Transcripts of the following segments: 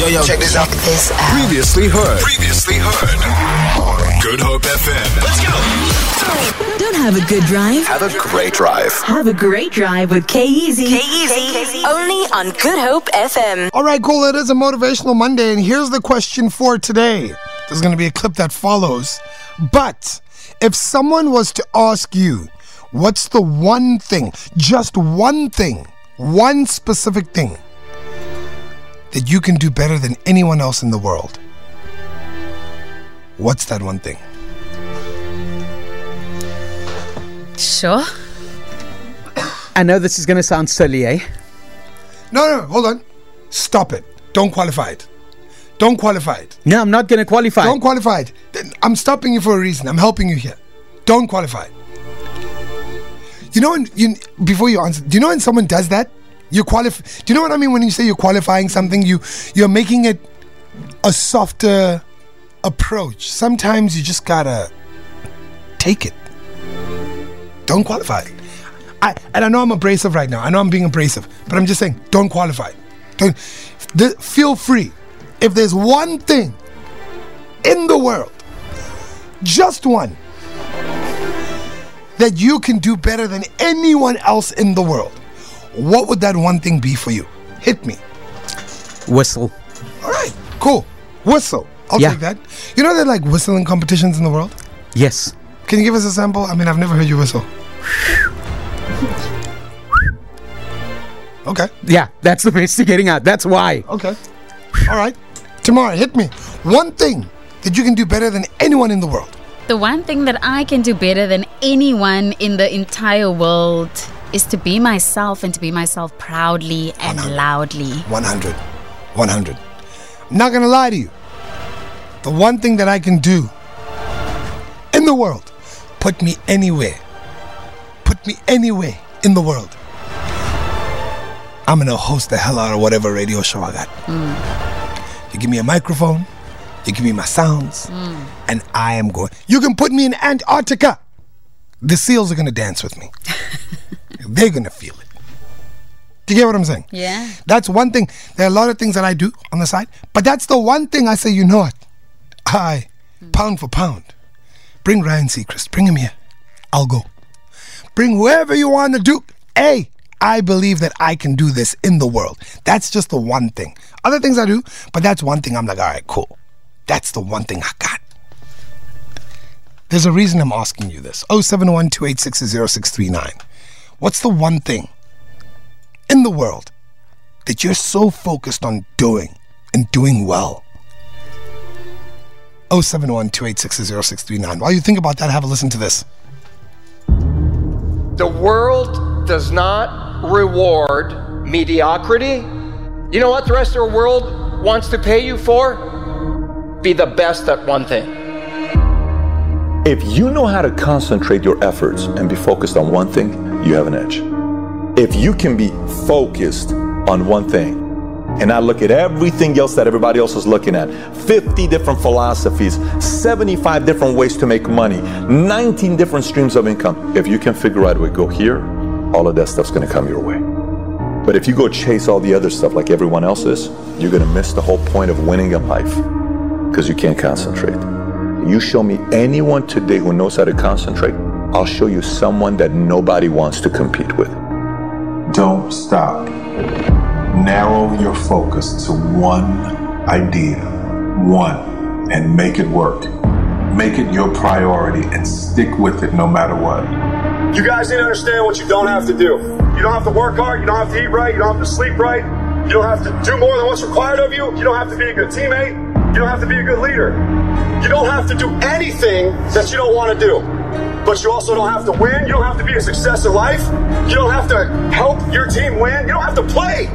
Yo, yo, check this out. This out. Previously heard. Previously heard. Good Hope FM. Let's go. Don't have a good drive. Have a great drive. Have a great drive with K Easy. K Easy. Only on Good Hope FM. All right, cool. It is a motivational Monday, and here's the question for today. There's going to be a clip that follows. But if someone was to ask you, what's the one thing, just one thing, one specific thing that you can do better than anyone else in the world? What's that one thing? Sure. I know this is going to sound silly, eh? No, no, hold on. Stop it. Don't qualify it. Don't qualify it. No, I'm not going to qualify. It. Don't qualify it. I'm stopping you for a reason. I'm helping you here. Don't qualify it. You know when you before you answer, do you know when someone does that? You qualify. Do you know what I mean when you say you're qualifying something? You you're making it a softer approach. Sometimes you just gotta take it. Don't qualify. I and I know I'm abrasive right now. I know I'm being abrasive, but I'm just saying, don't qualify. Don't feel free. If there's one thing in the world, just one, that you can do better than anyone else in the world, what would that one thing be for you? Hit me. Whistle. All right, cool. Whistle. I'll Yeah. take that. You know there are like whistling competitions in the world? Yes. Can you give us a sample? I mean, I've never heard you whistle. Okay, Yeah, that's the best you're getting at. That's why. okay. All right. Tomorrow, hit me. One thing that you can do better than anyone in the world. The one thing that I can do better than anyone in the entire world is to be myself and to be myself proudly and loudly. 100. 100. I'm not going to lie to you. The one thing that I can do in the world, put me anywhere. Put me anywhere in the world. I'm going to host the hell out of whatever radio show I got. Mm. You give me a microphone, you give me my sounds, mm. and I am going. You can put me in Antarctica. The seals are going to dance with me. They're to feel it. Do you get what I'm saying? Yeah. That's one thing. There are a lot of things that I do on the side, but that's the one thing I say, you know what? I, pound for pound, bring Ryan Seacrest, bring him here. I'll go. Bring whoever you want to do. Hey, I believe that I can do this in the world. That's just the one thing. Other things I do, but that's one thing I'm like, all right, cool. That's the one thing I got. There's a reason I'm asking you this. 071 What's the one thing in the world that you're so focused on doing and doing well? 071 While you think about that, have a listen to this. The world does not reward mediocrity. You know what the rest of the world wants to pay you for? Be the best at one thing. If you know how to concentrate your efforts and be focused on one thing, you have an edge. If you can be focused on one thing and not look at everything else that everybody else is looking at 50 different philosophies, 75 different ways to make money, 19 different streams of income. If you can figure out way to go here, all of that stuff's to come your way. But if you go chase all the other stuff like everyone else is, you're to miss the whole point of winning in life because you can't concentrate. You show me anyone today who knows how to concentrate, I'll show you someone that nobody wants to compete with. Don't stop. Narrow your focus to one idea, one, and make it work. Make it your priority and stick with it no matter what. You guys need to understand what you don't have to do. You don't have to work hard. You don't have to eat right. You don't have to sleep right. You don't have to do more than what's required of you. You don't have to be a good teammate. You don't have to be a good leader. You don't have to do anything that you don't want to do. But you also don't have to win. You don't have to be a success in life. You don't have to help your team win. You don't have to play.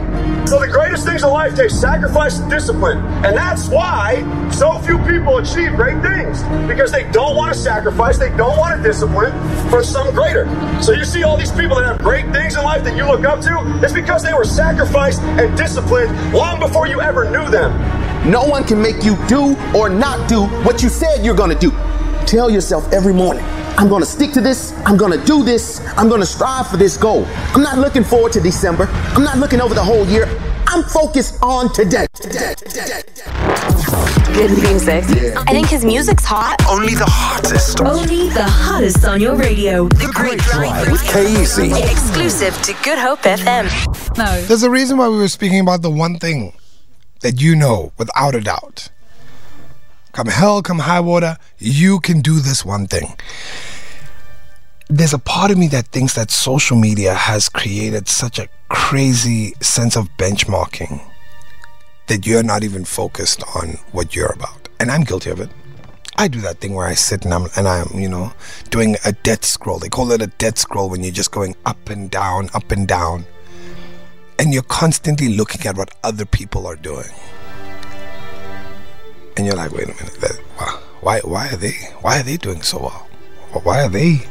So the greatest things in life take sacrifice and discipline. And that's why so few people achieve great things. Because they don't want to sacrifice, they don't want to discipline for some greater. So you see all these people that have great things in life that you look up to, it's because they were sacrificed and disciplined long before you ever knew them. No one can make you do or not do what you said you're gonna do. Tell yourself every morning, I'm gonna stick to this, I'm gonna do this, I'm gonna strive for this goal. I'm not looking forward to December, I'm not looking over the whole year. I'm focused on today. Good music. I think his music's hot. Only the hottest. Only the hottest on your radio. The Great Drive with K-Easy. Exclusive to Good Hope FM. No. There's a reason why we were speaking about the one thing that you know without a doubt. Come hell, come high water, you can do this one thing. There's a part of me that thinks that social media has created such a crazy sense of benchmarking that you're not even focused on what you're about. And I'm guilty of it. I do that thing where I sit and I'm and I'm, you know, doing a death scroll. They call it a death scroll when you're just going up and down, up and down. And you're constantly looking at what other people are doing. And you're like, wait a minute, that, why, why why are they why are they doing so well? Why are they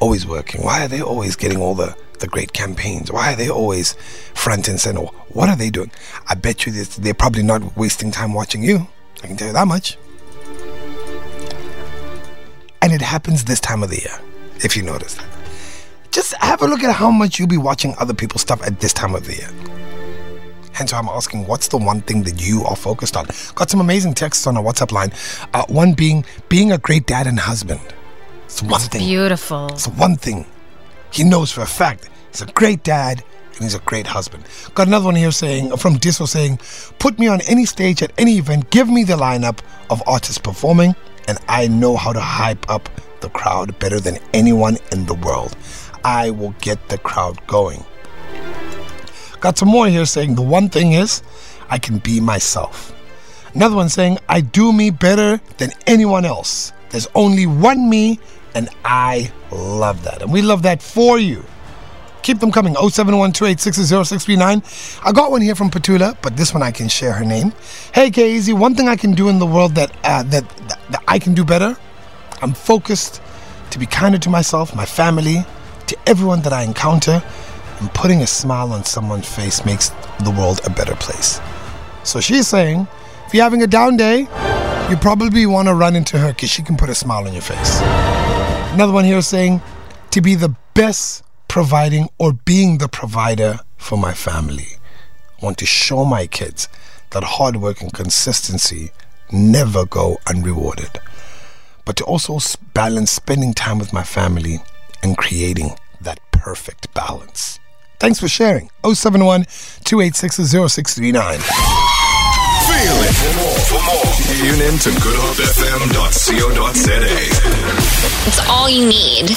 always working? Why are they always getting all the the great campaigns? Why are they always front and center? What are they doing? I bet you they're probably not wasting time watching you. I can tell you that much. And it happens this time of the year, if you notice. Just have a look at how much you'll be watching other people's stuff at this time of the year. Hence why I'm asking, what's the one thing that you are focused on? Got some amazing texts on our WhatsApp line. Uh, one being being a great dad and husband. It's one thing. Beautiful. It's one thing. He knows for a fact he's a great dad and he's a great husband. Got another one here saying from Disso saying, put me on any stage at any event, give me the lineup of artists performing, and I know how to hype up the crowd better than anyone in the world. I will get the crowd going. Got some more here saying the one thing is I can be myself. Another one saying I do me better than anyone else. There's only one me, and I love that. And we love that for you. Keep them coming. 0712860639. I got one here from Petula, but this one I can share her name. Hey, KZ, one thing I can do in the world that, uh, that, that, that I can do better, I'm focused to be kinder to myself, my family, to everyone that I encounter, and putting a smile on someone's face makes the world a better place. So she's saying, if you're having a down day, you probably want to run into her because she can put a smile on your face. Another one here saying, to be the best providing or being the provider for my family. I want to show my kids that hard work and consistency never go unrewarded. But to also balance spending time with my family and creating that perfect balance. Thanks for sharing. 071 286 0639. Feel it. For more, for more, tune in to goodhopefm.co.za. It's all you need.